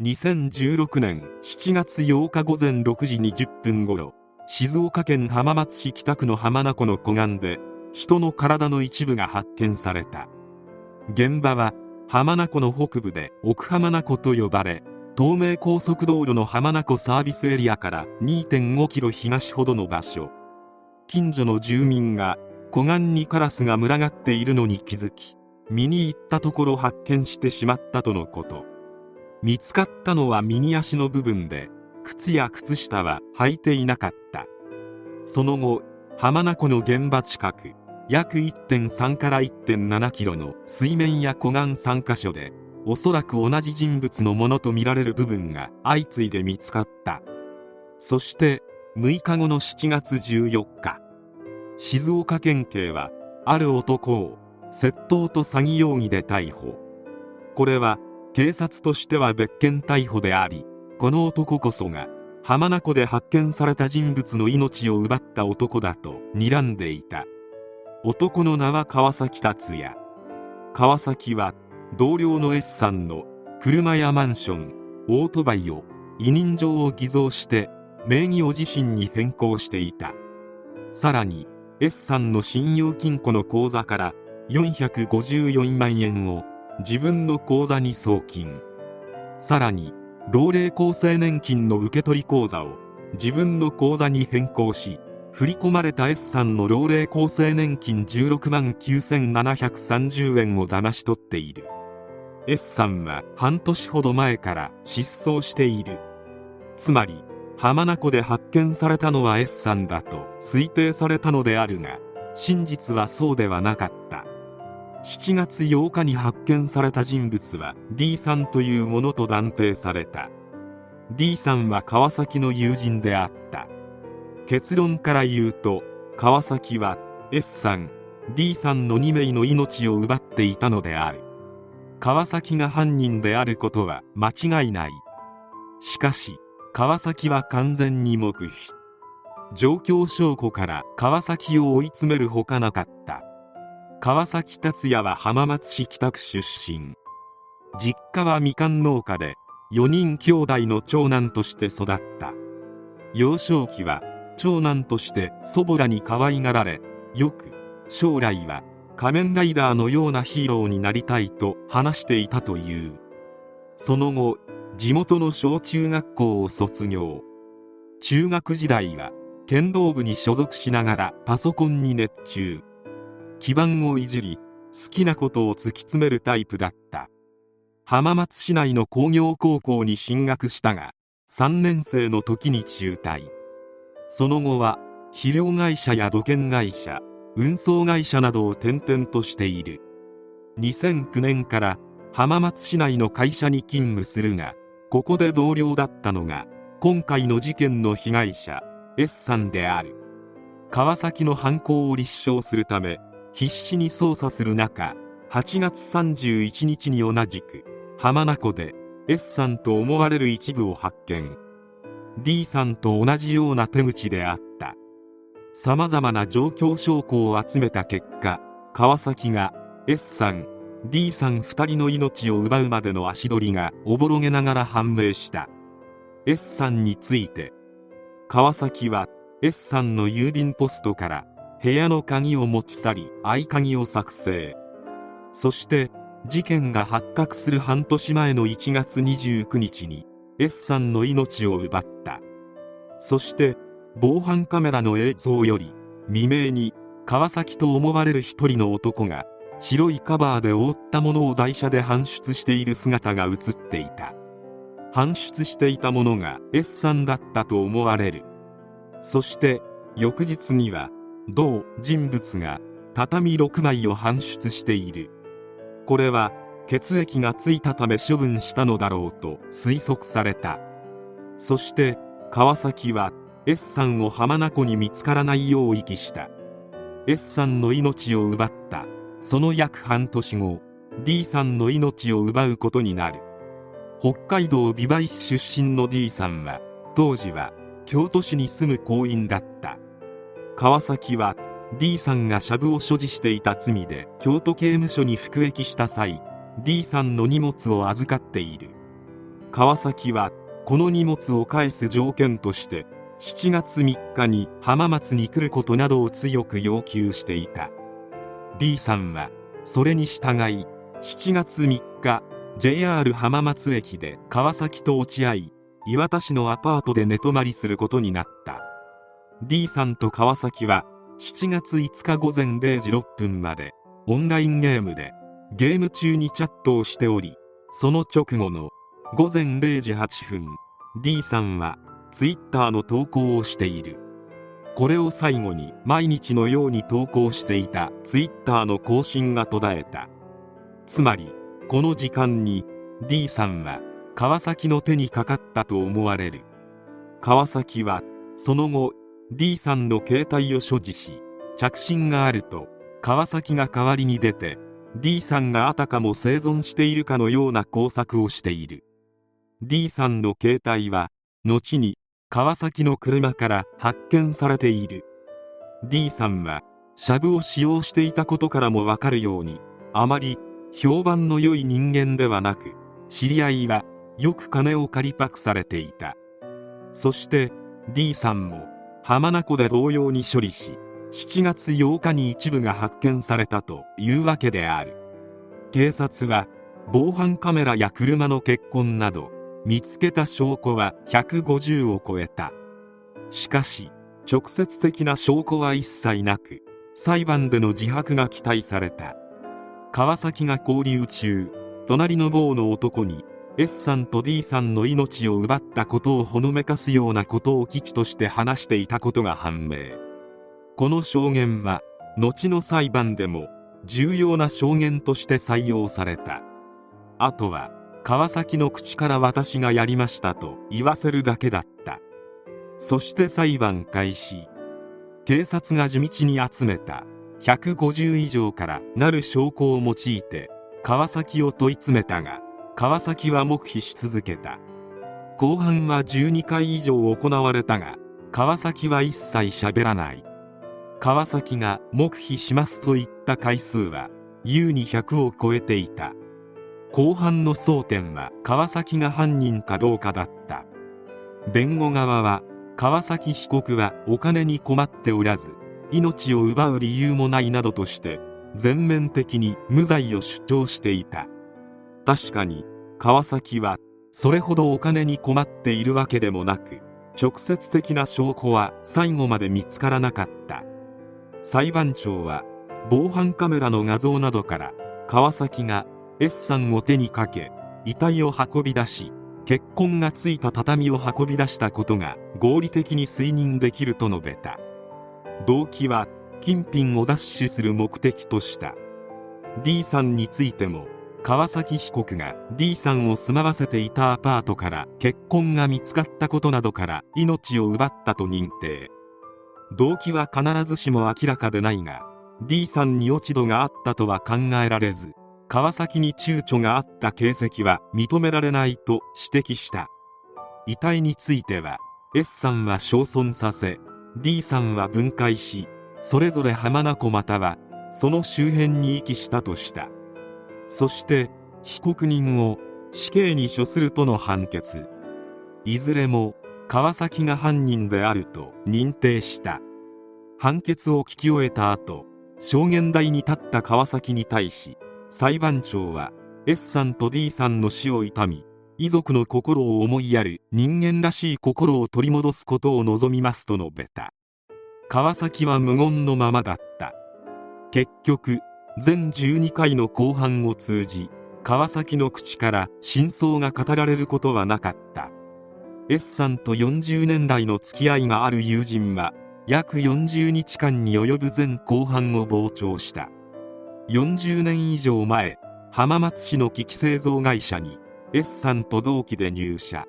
2016年7月8日午前6時20分頃静岡県浜松市北区の浜名湖の湖岸で人の体の一部が発見された。現場は浜名湖の北部で奥浜名湖と呼ばれ東名高速道路の浜名湖サービスエリアから2.5キロ東ほどの場所。近所の住民が湖岸にカラスが群がっているのに気づき見に行ったところ発見してしまったとのこと。見つかったのは右足の部分で靴や靴下は履いていなかった。その後浜名湖の現場近く約1.3から1.7キロの水面や湖岸3カ所でおそらく同じ人物のものとみられる部分が相次いで見つかった。そして6日後の7月14日静岡県警はある男を窃盗と詐欺容疑で逮捕。これは警察としては別件逮捕でありこの男こそが浜名湖で発見された人物の命を奪った男だと睨んでいた。男の名は川崎達也。川崎は同僚の S さんの車やマンションオートバイを委任状を偽造して名義を自身に変更していた。さらに S さんの信用金庫の口座から454万円を自分の口座に送金。さらに老齢厚生年金の受取口座を自分の口座に変更し振り込まれた S さんの老齢厚生年金16万9730円を騙し取っている。S さんは半年ほど前から失踪している。つまり浜名湖で発見されたのは S さんだと推定されたのであるが真実はそうではなかった。7月8日に発見された人物は D さんというものと断定された。D さんは川崎の友人であった。結論から言うと川崎は S さん D さんの2名の命を奪っていたのである。川崎が犯人であることは間違いない。しかし川崎は完全に黙秘。状況証拠から川崎を追い詰めるほかなかった。川崎達也は浜松市北区出身。実家はみかん農家で4人兄弟の長男として育った。幼少期は長男として祖母らに可愛がられよく将来は仮面ライダーのようなヒーローになりたいと話していたという。その後地元の小中学校を卒業。中学時代は剣道部に所属しながらパソコンに熱中。基盤をいじり好きなことを突き詰めるタイプだった。浜松市内の工業高校に進学したが3年生の時に中退。その後は肥料会社や土建会社運送会社などを転々としている。2009年から浜松市内の会社に勤務するがここで同僚だったのが今回の事件の被害者 S さんである。川崎の犯行を立証するため必死に捜査する中8月31日に同じく浜名湖で S さんと思われる一部を発見。D さんと同じような手口であった。さまざまな状況証拠を集めた結果川崎が S さん D さん2人の命を奪うまでの足取りがおぼろげながら判明した。S さんについて川崎は S さんの郵便ポストから部屋の鍵を持ち去り合鍵を作成。そして事件が発覚する半年前の1月29日に S さんの命を奪った。そして防犯カメラの映像より未明に川崎と思われる一人の男が白いカバーで覆ったものを台車で搬出している姿が映っていた。搬出していたものが S さんだったと思われる。そして翌日には同人物が畳6枚を搬出している。これは血液がついたため処分したのだろうと推測された。そして川崎は S さんを浜名湖に見つからないよう遺棄した。S さんの命を奪った。その約半年後 D さんの命を奪うことになる。北海道美唄市出身の D さんは当時は京都市に住む行員だった。川崎は D さんがシャブを所持していた罪で京都刑務所に服役した際 D さんの荷物を預かっている。川崎はこの荷物を返す条件として7月3日に浜松に来ることなどを強く要求していた。D さんはそれに従い7月3日 JR 浜松駅で川崎と落合岩田市のアパートで寝泊まりすることになった。D さんと川崎は7月5日午前0時6分までオンラインゲームでゲーム中にチャットをしておりその直後の午前0時8分 D さんはツイッターの投稿をしている。これを最後に毎日のように投稿していたツイッターの更新が途絶えた。つまりこの時間に D さんは川崎の手にかかったと思われる。川崎はその後 D さんの携帯を所持し着信があると川崎が代わりに出て D さんがあたかも生存しているかのような工作をしている。D さんの携帯は後に川崎の車から発見されている。D さんはシャブを使用していたことからもわかるようにあまり評判の良い人間ではなく知り合いはよく金を借りパクされていた。そして D さんも浜名湖で同様に処理し7月8日に一部が発見されたというわけである。警察は防犯カメラや車の血痕など見つけた証拠は150を超えた。しかし直接的な証拠は一切なく裁判での自白が期待された。川崎が交流中隣の坊の男に S さんと D さんの命を奪ったことをほのめかすようなことを危機として話していたことが判明。この証言は後の裁判でも重要な証言として採用された。あとは川崎の口から私がやりましたと言わせるだけだった。そして裁判開始。警察が地道に集めた。150以上からなる証拠を用いて川崎を問い詰めたが川崎は黙秘し続けた。後半は12回以上行われたが川崎は一切喋らない。川崎が黙秘しますと言った回数は優に100を超えていた。後半の争点は川崎が犯人かどうかだった。弁護側は川崎被告はお金に困っておらず命を奪う理由もないなどとして全面的に無罪を主張していた。確かに川崎はそれほどお金に困っているわけでもなく直接的な証拠は最後まで見つからなかった。裁判長は防犯カメラの画像などから川崎が S さんを手にかけ遺体を運び出し血痕がついた畳を運び出したことが合理的に推認できると述べた。動機は金品を奪取する目的とした。D さんについても川崎被告が D さんを住まわせていたアパートから血痕が見つかったことなどから命を奪ったと認定。動機は必ずしも明らかでないが D さんに落ち度があったとは考えられず川崎に躊躇があった形跡は認められないと指摘した。遺体については S さんは焼損させ D さんは分解しそれぞれ浜名湖またはその周辺に遺棄したとした。そして被告人を死刑に処するとの判決。いずれも川崎が犯人であると認定した。判決を聞き終えた後証言台に立った川崎に対し裁判長は S さんと D さんの死を悼み遺族の心を思いやる人間らしい心を取り戻すことを望みますと述べた。川崎は無言のままだった。結局全12回の公判を通じ川崎の口から真相が語られることはなかった。S さんと40年来の付き合いがある友人は約40日間に及ぶ全公判を傍聴した。40年以上前浜松市の機器製造会社に S さんと同期で入社。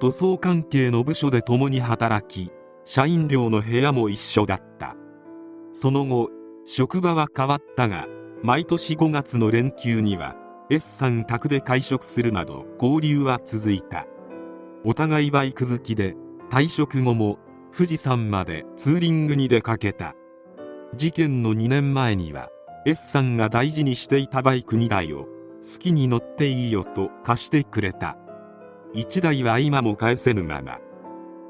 塗装関係の部署で共に働き社員寮の部屋も一緒だった。その後職場は変わったが毎年5月の連休には S さん宅で会食するなど交流は続いた。お互いバイク好きで退職後も富士山までツーリングに出かけた。事件の2年前には S さんが大事にしていたバイク2台を好きに乗っていいよと貸してくれた。1台は今も返せぬまま。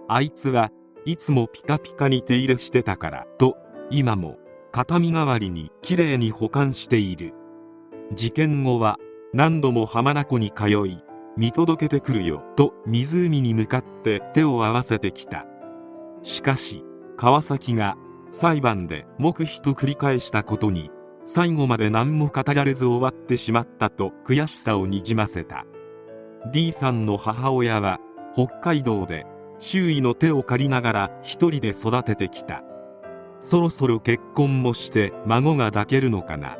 あいつはいつもピカピカに手入れしてたからと今も形見代わりにきれいに保管している。事件後は何度も浜名湖に通い見届けてくるよと湖に向かって手を合わせてきた。しかし川崎が裁判で黙秘と繰り返したことに最後まで何も語られず終わってしまったと悔しさをにじませた。D さんの母親は北海道で周囲の手を借りながら一人で育ててきた。そろそろ結婚もして孫が抱けるのかな。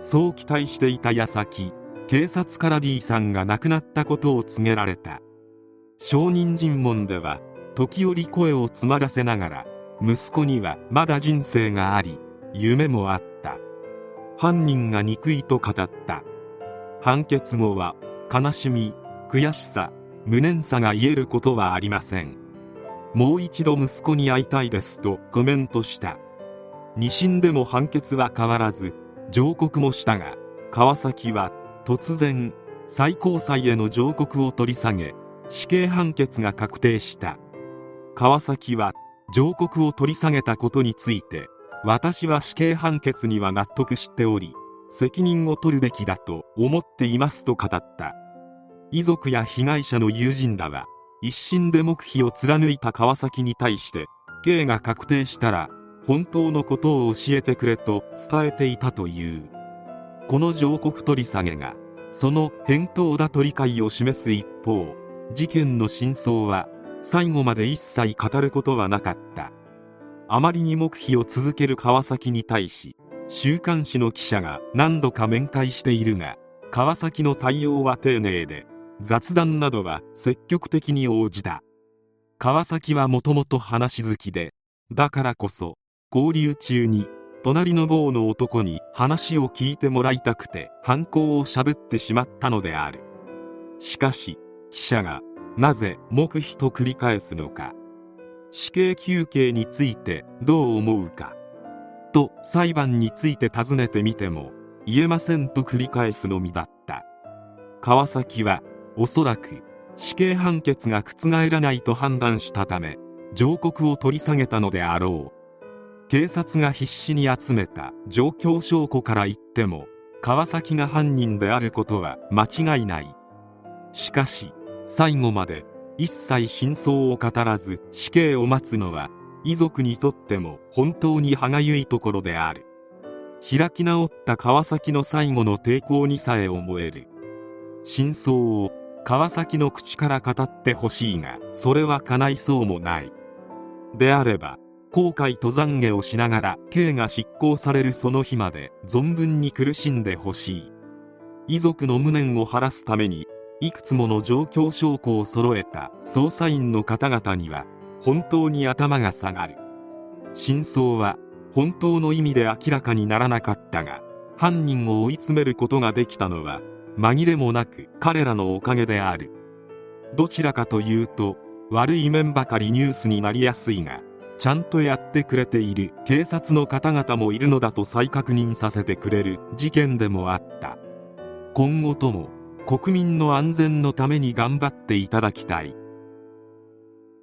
そう期待していた矢先警察から D さんが亡くなったことを告げられた。証人尋問では時折声を詰まらせながら息子にはまだ人生があり夢もあった。犯人が憎いと語った。判決後は悲しみ悔しさ無念さが言えることはありません。もう一度息子に会いたいですとコメントした。2審でも判決は変わらず上告もしたが川崎は突然最高裁への上告を取り下げ死刑判決が確定した。川崎は上告を取り下げたことについて私は死刑判決には納得しており責任を取るべきだと思っていますと語った。遺族や被害者の友人らは一審で黙秘を貫いた川崎に対して刑が確定したら本当のことを教えてくれと伝えていたという。この上告取り下げがその返答だと理解を示す一方事件の真相は最後まで一切語ることはなかった。あまりに黙秘を続ける川崎に対し週刊誌の記者が何度か面会しているが川崎の対応は丁寧で雑談などは積極的に応じた。川崎はもともと話好きでだからこそ交流中に隣の坊の男に話を聞いてもらいたくて犯行をしゃぶってしまったのである。しかし記者がなぜ黙秘と繰り返すのか。死刑求刑についてどう思うか。と裁判について尋ねてみても言えませんと繰り返すのみだった。川崎はおそらく死刑判決が覆らないと判断したため上告を取り下げたのであろう。警察が必死に集めた状況証拠から言っても川崎が犯人であることは間違いない。しかし最後まで一切真相を語らず死刑を待つのは遺族にとっても本当に歯がゆいところである。開き直った川崎の最後の抵抗にさえ思える。真相を川崎の口から語ってほしいがそれは叶いそうもない。であれば後悔と懺悔をしながら刑が執行されるその日まで存分に苦しんでほしい。遺族の無念を晴らすためにいくつもの状況証拠を揃えた捜査員の方々には本当に頭が下がる。真相は本当の意味で明らかにならなかったが犯人を追い詰めることができたのは紛れもなく彼らのおかげである。どちらかというと悪い面ばかりニュースになりやすいがちゃんとやってくれている警察の方々もいるのだと再確認させてくれる事件でもあった。今後とも国民の安全のために頑張っていただきたい。